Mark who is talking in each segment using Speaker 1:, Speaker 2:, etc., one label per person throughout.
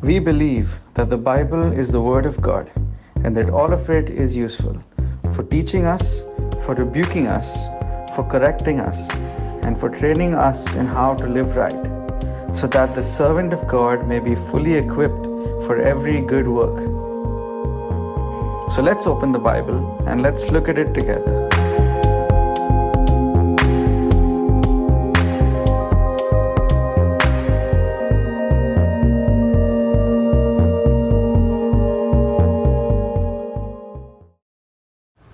Speaker 1: We believe that the Bible is the Word of God and that all of it is useful for teaching us, for rebuking us, for correcting us, and for training us in how to live right, so that the servant of God may be fully equipped for every good work. So let's open the Bible and let's look at it together.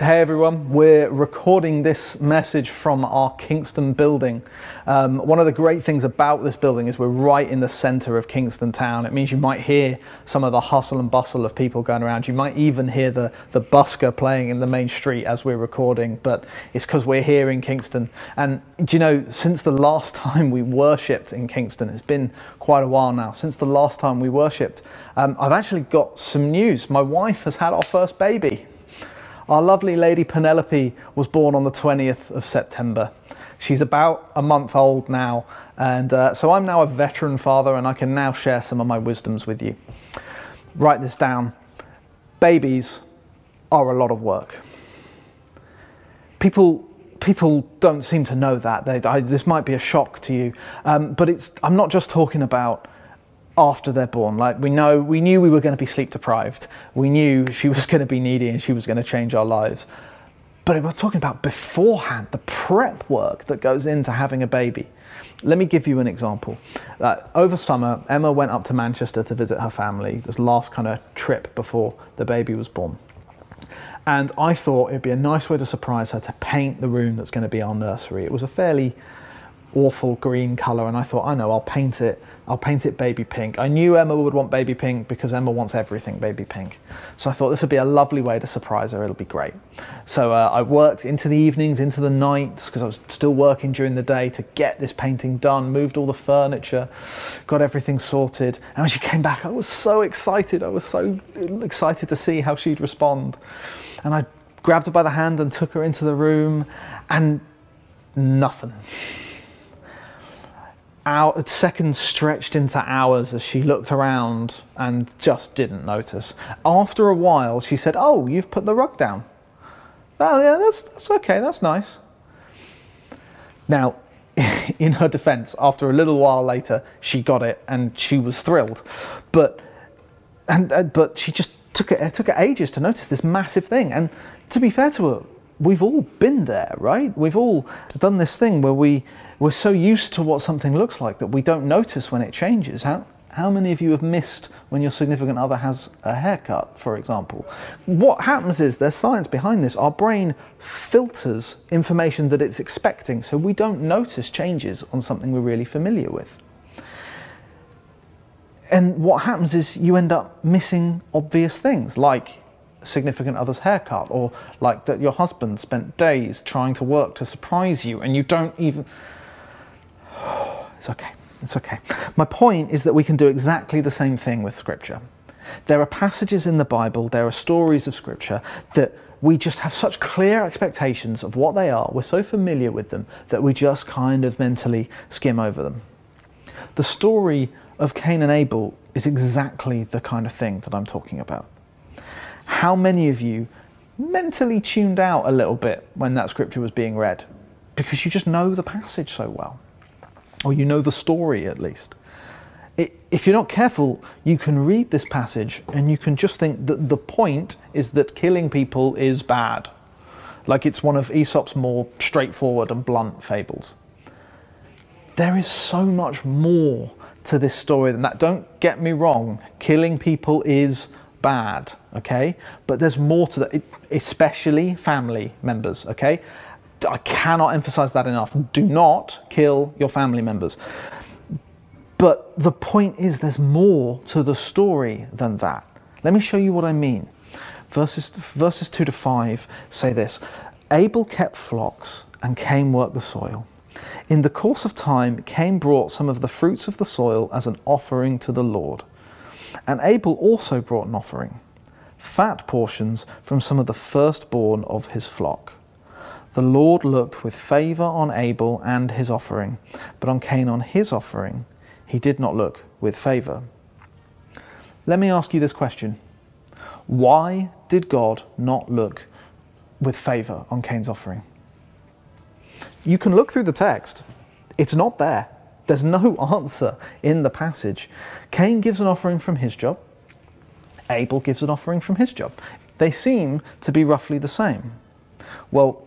Speaker 2: Hey everyone, we're recording this message from our Kingston building. Um, one of the great things about this building is we're right in the centre of Kingston town. It means you might hear some of the hustle and bustle of people going around. You might even hear the, the busker playing in the main street as we're recording, but it's because we're here in Kingston. And do you know, since the last time we worshipped in Kingston, it's been quite a while now, since the last time we worshipped, um, I've actually got some news. My wife has had our first baby. Our lovely lady Penelope was born on the 20th of September. She's about a month old now, and uh, so I'm now a veteran father and I can now share some of my wisdoms with you. Write this down. Babies are a lot of work. People people don't seem to know that. They, I, this might be a shock to you, um, but it's. I'm not just talking about after they're born. Like we know, we knew we were going to be sleep deprived. We knew she was going to be needy and she was going to change our lives. But we're talking about beforehand, the prep work that goes into having a baby. Let me give you an example. Uh, over summer, Emma went up to Manchester to visit her family. This last kind of trip before the baby was born. And I thought it'd be a nice way to surprise her to paint the room that's going to be our nursery. It was a fairly awful green colour, and I thought, I know, I'll paint it I'll paint it baby pink. I knew Emma would want baby pink because Emma wants everything baby pink. So I thought this would be a lovely way to surprise her. It'll be great. So uh, I worked into the evenings, into the nights, because I was still working during the day to get this painting done, moved all the furniture, got everything sorted. And when she came back, I was so excited. I was so excited to see how she'd respond. And I grabbed her by the hand and took her into the room, and nothing seconds stretched into hours as she looked around and just didn't notice. After a while, she said, Oh, you've put the rug down. Oh, yeah, that's, that's okay, that's nice. Now, in her defense, after a little while later, she got it and she was thrilled. But, and, uh, but she just took it, it took her ages to notice this massive thing. And to be fair to her, we've all been there, right? We've all done this thing where we, we're so used to what something looks like that we don't notice when it changes. How, how many of you have missed when your significant other has a haircut, for example? What happens is there's science behind this. Our brain filters information that it's expecting, so we don't notice changes on something we're really familiar with. And what happens is you end up missing obvious things like significant other's haircut or like that your husband spent days trying to work to surprise you and you don't even it's okay. It's okay. My point is that we can do exactly the same thing with scripture. There are passages in the bible there are stories of scripture that we just have such clear expectations of what they are. We're so familiar with them that we just kind of mentally skim over them. The story of cain and abel is exactly the kind of thing that i'm talking about. How many of you mentally tuned out a little bit when that scripture was being read? Because you just know the passage so well, or you know the story at least. If you're not careful, you can read this passage and you can just think that the point is that killing people is bad. Like it's one of Aesop's more straightforward and blunt fables. There is so much more to this story than that. Don't get me wrong, killing people is bad, okay? But there's more to that, especially family members, okay? I cannot emphasize that enough. Do not kill your family members. But the point is, there's more to the story than that. Let me show you what I mean. Verses, verses 2 to 5 say this Abel kept flocks, and Cain worked the soil. In the course of time, Cain brought some of the fruits of the soil as an offering to the Lord. And Abel also brought an offering, fat portions from some of the firstborn of his flock. The Lord looked with favour on Abel and his offering, but on Cain on his offering he did not look with favour. Let me ask you this question Why did God not look with favour on Cain's offering? You can look through the text, it's not there. There's no answer in the passage. Cain gives an offering from his job, Abel gives an offering from his job. They seem to be roughly the same. Well,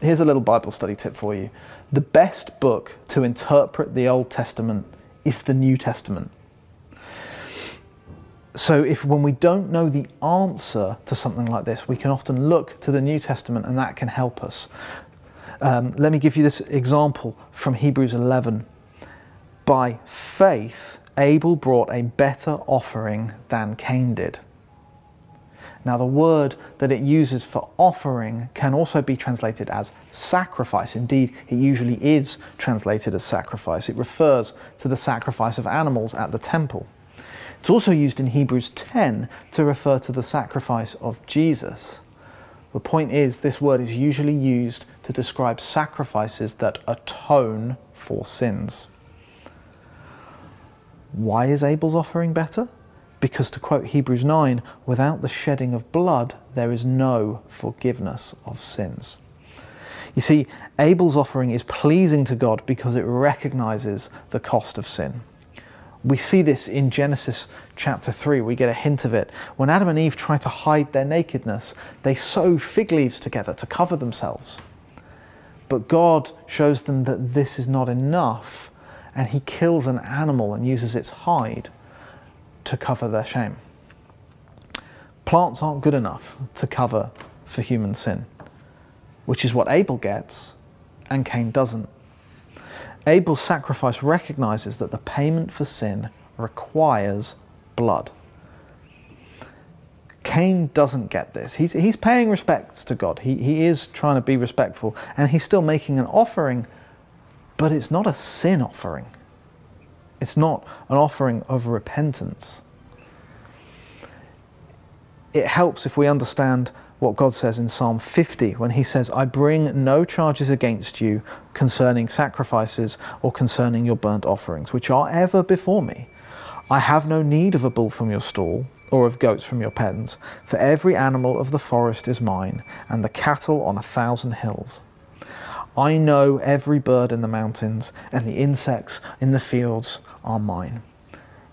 Speaker 2: here's a little Bible study tip for you. The best book to interpret the Old Testament is the New Testament. So, if when we don't know the answer to something like this, we can often look to the New Testament and that can help us. Um, let me give you this example from Hebrews 11. By faith, Abel brought a better offering than Cain did. Now, the word that it uses for offering can also be translated as sacrifice. Indeed, it usually is translated as sacrifice. It refers to the sacrifice of animals at the temple. It's also used in Hebrews 10 to refer to the sacrifice of Jesus. The point is, this word is usually used to describe sacrifices that atone for sins. Why is Abel's offering better? Because, to quote Hebrews 9, without the shedding of blood, there is no forgiveness of sins. You see, Abel's offering is pleasing to God because it recognizes the cost of sin. We see this in Genesis chapter 3. We get a hint of it. When Adam and Eve try to hide their nakedness, they sew fig leaves together to cover themselves. But God shows them that this is not enough, and He kills an animal and uses its hide to cover their shame. Plants aren't good enough to cover for human sin, which is what Abel gets and Cain doesn't. Abel's sacrifice recognizes that the payment for sin requires blood. Cain doesn't get this. He's, he's paying respects to God. He, he is trying to be respectful and he's still making an offering, but it's not a sin offering. It's not an offering of repentance. It helps if we understand what God says in Psalm 50 when he says, I bring no charges against you concerning sacrifices or concerning your burnt offerings, which are ever before me. I have no need of a bull from your stall or of goats from your pens, for every animal of the forest is mine, and the cattle on a thousand hills. I know every bird in the mountains, and the insects in the fields are mine.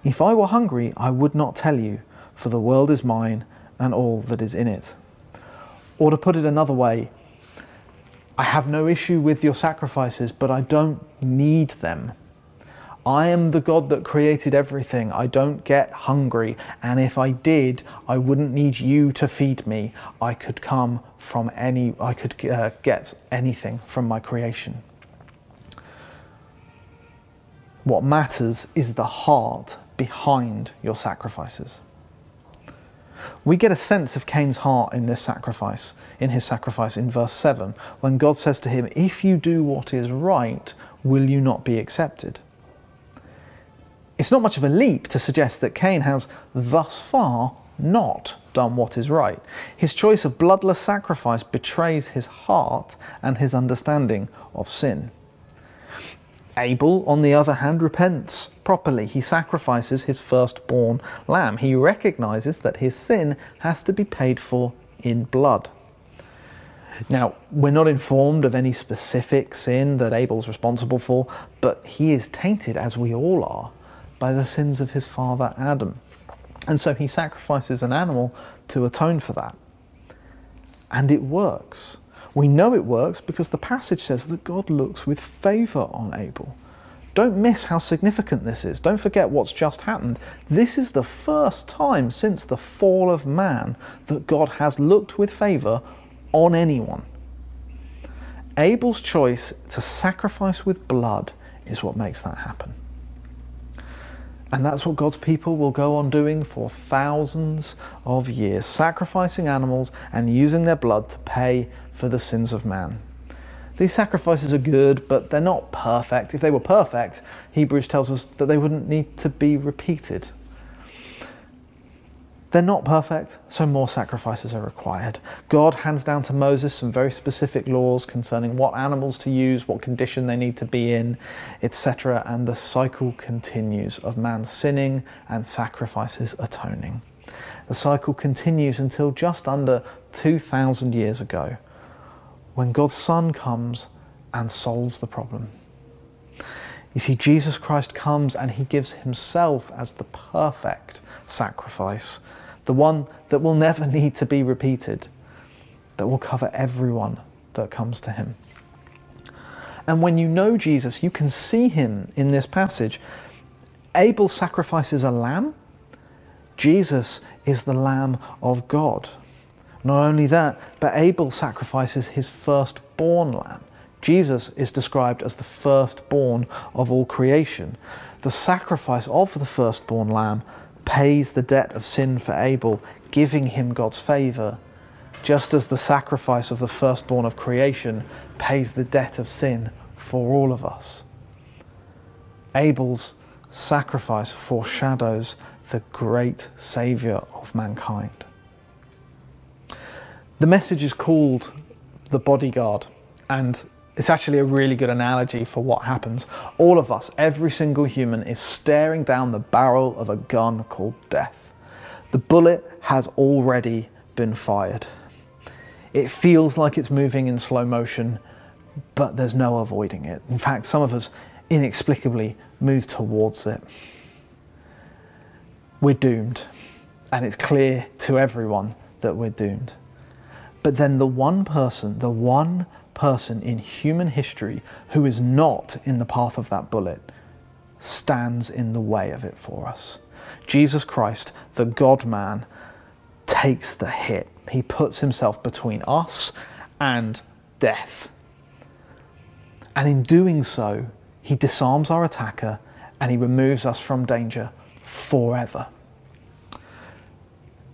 Speaker 2: If I were hungry, I would not tell you, for the world is mine and all that is in it. Or to put it another way, I have no issue with your sacrifices, but I don't need them. I am the God that created everything. I don't get hungry. And if I did, I wouldn't need you to feed me. I could come from any, I could uh, get anything from my creation. What matters is the heart behind your sacrifices. We get a sense of Cain's heart in this sacrifice, in his sacrifice in verse 7, when God says to him, If you do what is right, will you not be accepted? It's not much of a leap to suggest that Cain has thus far not done what is right. His choice of bloodless sacrifice betrays his heart and his understanding of sin. Abel, on the other hand, repents properly. He sacrifices his firstborn lamb. He recognizes that his sin has to be paid for in blood. Now, we're not informed of any specific sin that Abel's responsible for, but he is tainted, as we all are, by the sins of his father Adam. And so he sacrifices an animal to atone for that. And it works. We know it works because the passage says that God looks with favour on Abel. Don't miss how significant this is. Don't forget what's just happened. This is the first time since the fall of man that God has looked with favour on anyone. Abel's choice to sacrifice with blood is what makes that happen. And that's what God's people will go on doing for thousands of years, sacrificing animals and using their blood to pay for the sins of man. These sacrifices are good, but they're not perfect. If they were perfect, Hebrews tells us that they wouldn't need to be repeated. They're not perfect, so more sacrifices are required. God hands down to Moses some very specific laws concerning what animals to use, what condition they need to be in, etc. And the cycle continues of man sinning and sacrifices atoning. The cycle continues until just under 2,000 years ago, when God's Son comes and solves the problem. You see, Jesus Christ comes and he gives himself as the perfect sacrifice, the one that will never need to be repeated, that will cover everyone that comes to him. And when you know Jesus, you can see him in this passage. Abel sacrifices a lamb. Jesus is the Lamb of God. Not only that, but Abel sacrifices his firstborn lamb. Jesus is described as the firstborn of all creation. The sacrifice of the firstborn lamb pays the debt of sin for Abel, giving him God's favour, just as the sacrifice of the firstborn of creation pays the debt of sin for all of us. Abel's sacrifice foreshadows the great Saviour of mankind. The message is called The Bodyguard, and it's actually a really good analogy for what happens. All of us, every single human, is staring down the barrel of a gun called death. The bullet has already been fired. It feels like it's moving in slow motion, but there's no avoiding it. In fact, some of us inexplicably move towards it. We're doomed, and it's clear to everyone that we're doomed. But then the one person, the one person in human history who is not in the path of that bullet stands in the way of it for us. Jesus Christ, the God man, takes the hit. He puts himself between us and death. And in doing so, he disarms our attacker and he removes us from danger forever.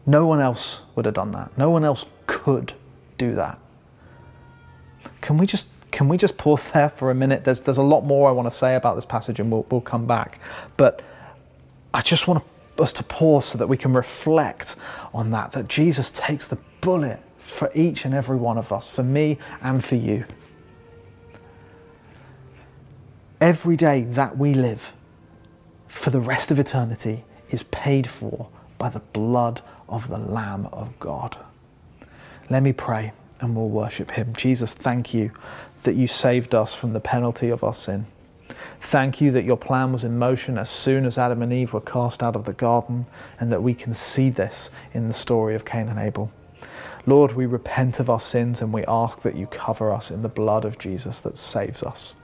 Speaker 2: No one else would have done that. No one else could do that. Can we just can we just pause there for a minute? There's there's a lot more I want to say about this passage, and we'll we'll come back. But I just want us to pause so that we can reflect on that. That Jesus takes the bullet for each and every one of us, for me and for you. Every day that we live for the rest of eternity is paid for by the blood of the Lamb of God. Let me pray and we'll worship Him. Jesus, thank you that you saved us from the penalty of our sin. Thank you that your plan was in motion as soon as Adam and Eve were cast out of the garden, and that we can see this in the story of Cain and Abel. Lord, we repent of our sins and we ask that you cover us in the blood of Jesus that saves us.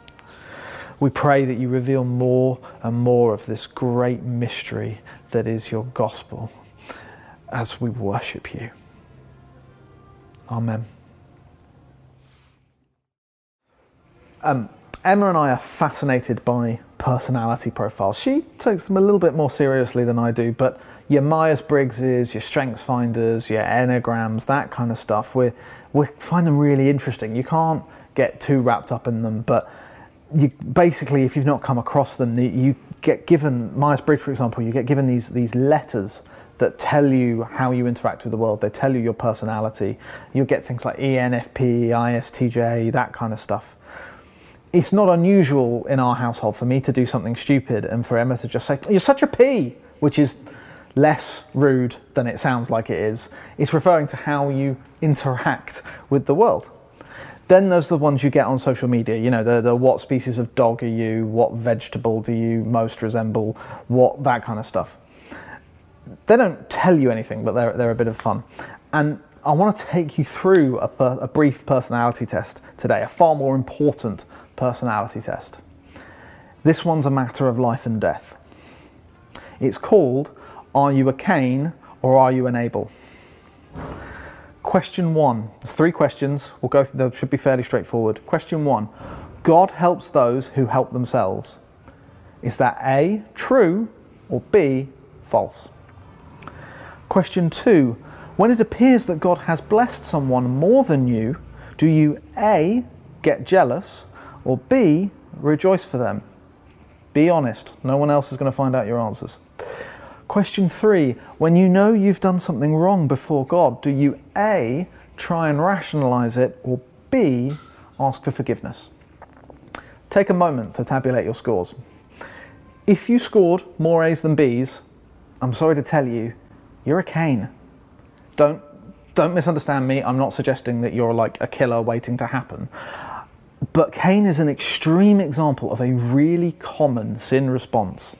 Speaker 2: We pray that you reveal more and more of this great mystery that is your gospel as we worship you. Amen. Um, Emma and I are fascinated by personality profiles. She takes them a little bit more seriously than I do, but your Myers Briggses, your Strengths Finders, your Enneagrams, that kind of stuff, we we find them really interesting. You can't get too wrapped up in them, but you basically, if you've not come across them, you get given Myers Briggs, for example, you get given these these letters that tell you how you interact with the world. They tell you your personality. You'll get things like ENFP, ISTJ, that kind of stuff it's not unusual in our household for me to do something stupid and for Emma to just say, You're such a P, which is less rude than it sounds like it is. It's referring to how you interact with the world. Then there's the ones you get on social media, you know, the, the what species of dog are you, what vegetable do you most resemble, what that kind of stuff. They don't tell you anything, but they're, they're a bit of fun. And I want to take you through a, a brief personality test today, a far more important personality test. This one's a matter of life and death. It's called Are You a Cain or Are You an Abel? Question one. There's three questions. We'll go. They should be fairly straightforward. Question one: God helps those who help themselves. Is that A true or B false? Question two: When it appears that God has blessed someone more than you, do you A get jealous or B, rejoice for them. Be honest. No one else is going to find out your answers. Question three When you know you've done something wrong before God, do you A, try and rationalize it, or B, ask for forgiveness? Take a moment to tabulate your scores. If you scored more A's than B's, I'm sorry to tell you, you're a Cain. Don't don't misunderstand me. I'm not suggesting that you're like a killer waiting to happen. But Cain is an extreme example of a really common sin response.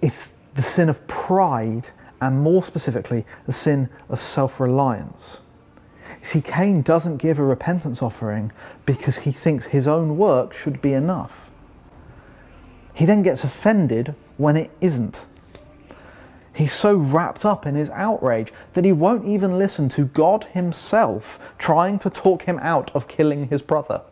Speaker 2: It's the sin of pride, and more specifically, the sin of self reliance. See, Cain doesn't give a repentance offering because he thinks his own work should be enough. He then gets offended when it isn't. He's so wrapped up in his outrage that he won't even listen to God Himself trying to talk him out of killing his brother.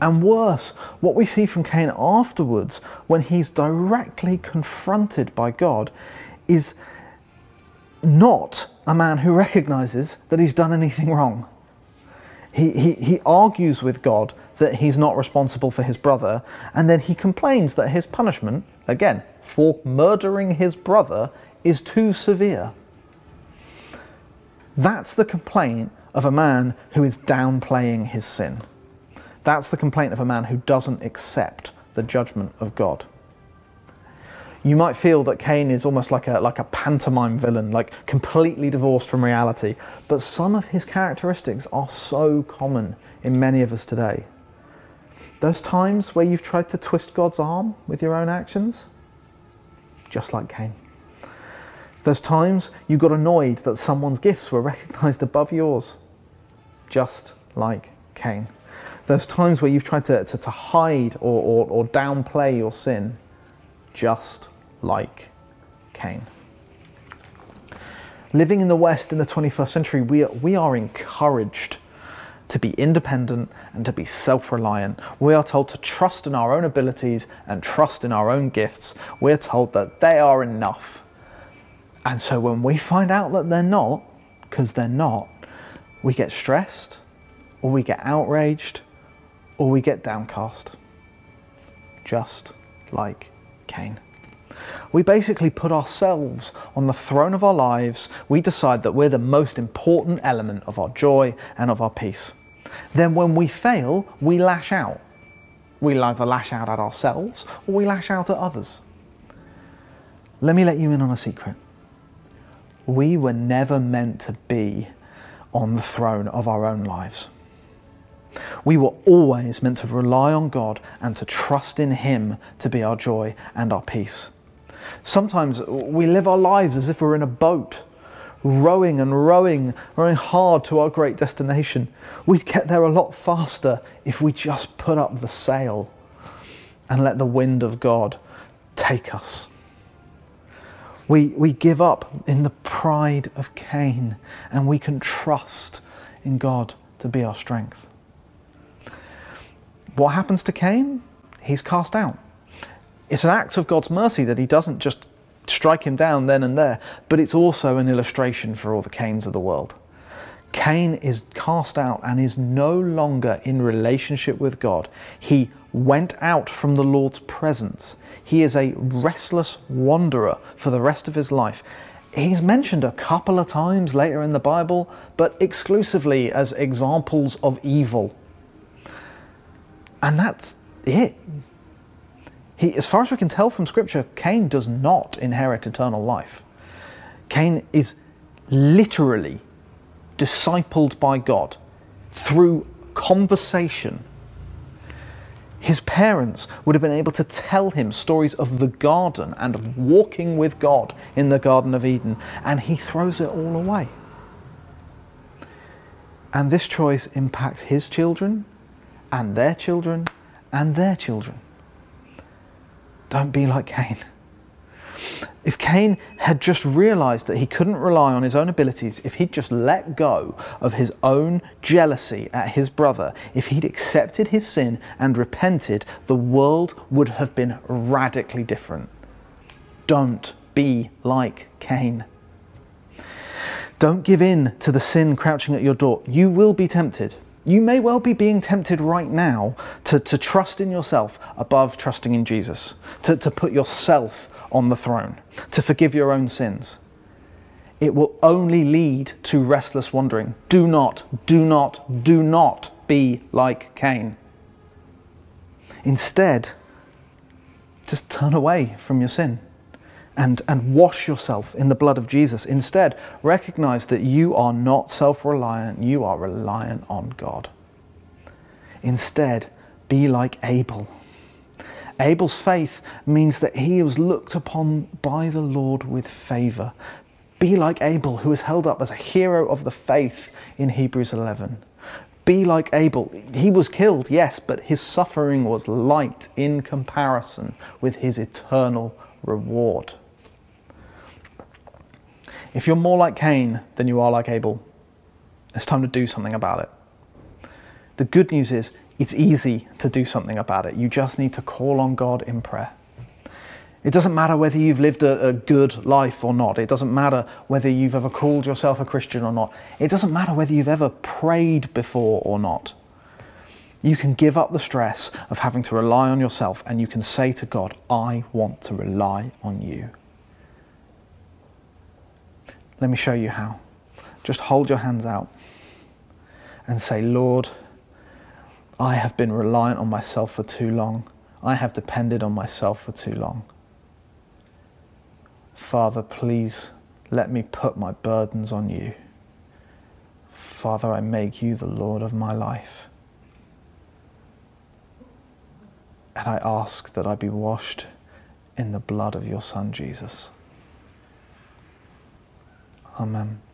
Speaker 2: And worse, what we see from Cain afterwards, when he's directly confronted by God, is not a man who recognizes that he's done anything wrong. He, he, he argues with God that he's not responsible for his brother, and then he complains that his punishment, again, for murdering his brother, is too severe. That's the complaint of a man who is downplaying his sin. That's the complaint of a man who doesn't accept the judgment of God. You might feel that Cain is almost like a, like a pantomime villain, like completely divorced from reality, but some of his characteristics are so common in many of us today. Those times where you've tried to twist God's arm with your own actions, just like Cain. Those times you got annoyed that someone's gifts were recognized above yours, just like Cain. Those times where you've tried to, to, to hide or, or, or downplay your sin, just like Cain. Living in the West in the 21st century, we are, we are encouraged to be independent and to be self reliant. We are told to trust in our own abilities and trust in our own gifts. We're told that they are enough. And so when we find out that they're not, because they're not, we get stressed, or we get outraged, or we get downcast. Just like Cain. We basically put ourselves on the throne of our lives. We decide that we're the most important element of our joy and of our peace. Then, when we fail, we lash out. We either lash out at ourselves or we lash out at others. Let me let you in on a secret. We were never meant to be on the throne of our own lives. We were always meant to rely on God and to trust in Him to be our joy and our peace. Sometimes we live our lives as if we're in a boat rowing and rowing, rowing hard to our great destination. We'd get there a lot faster if we just put up the sail and let the wind of God take us. We, we give up in the pride of Cain and we can trust in God to be our strength. What happens to Cain? He's cast out. It's an act of God's mercy that he doesn't just strike him down then and there, but it's also an illustration for all the Cains of the world. Cain is cast out and is no longer in relationship with God. He went out from the Lord's presence. He is a restless wanderer for the rest of his life. He's mentioned a couple of times later in the Bible, but exclusively as examples of evil. And that's it. He, as far as we can tell from Scripture, Cain does not inherit eternal life. Cain is literally discipled by God through conversation. His parents would have been able to tell him stories of the garden and of walking with God in the Garden of Eden, and he throws it all away. And this choice impacts his children, and their children, and their children. Don't be like Cain. If Cain had just realized that he couldn't rely on his own abilities, if he'd just let go of his own jealousy at his brother, if he'd accepted his sin and repented, the world would have been radically different. Don't be like Cain. Don't give in to the sin crouching at your door. You will be tempted. You may well be being tempted right now to, to trust in yourself above trusting in Jesus, to, to put yourself on the throne to forgive your own sins, it will only lead to restless wandering. Do not, do not, do not be like Cain. Instead, just turn away from your sin and, and wash yourself in the blood of Jesus. Instead, recognize that you are not self reliant, you are reliant on God. Instead, be like Abel. Abel's faith means that he was looked upon by the Lord with favor. Be like Abel, who is held up as a hero of the faith in Hebrews 11. Be like Abel. He was killed, yes, but his suffering was light in comparison with his eternal reward. If you're more like Cain than you are like Abel, it's time to do something about it. The good news is it's easy to do something about it. You just need to call on God in prayer. It doesn't matter whether you've lived a, a, good life or not. It doesn't matter whether you've ever called yourself a Christian or not. It doesn't matter whether you've ever prayed before or not. You can give up the stress of having to rely on yourself and you can say to God, I want to rely on you. Let me show you how. Just hold your hands out and say, Lord, I have been reliant on myself for too long. I have depended on myself for too long. Father, please let me put my burdens on you. Father, I make you the Lord of my life. And I ask that I be washed in the blood of your Son, Jesus. Amen.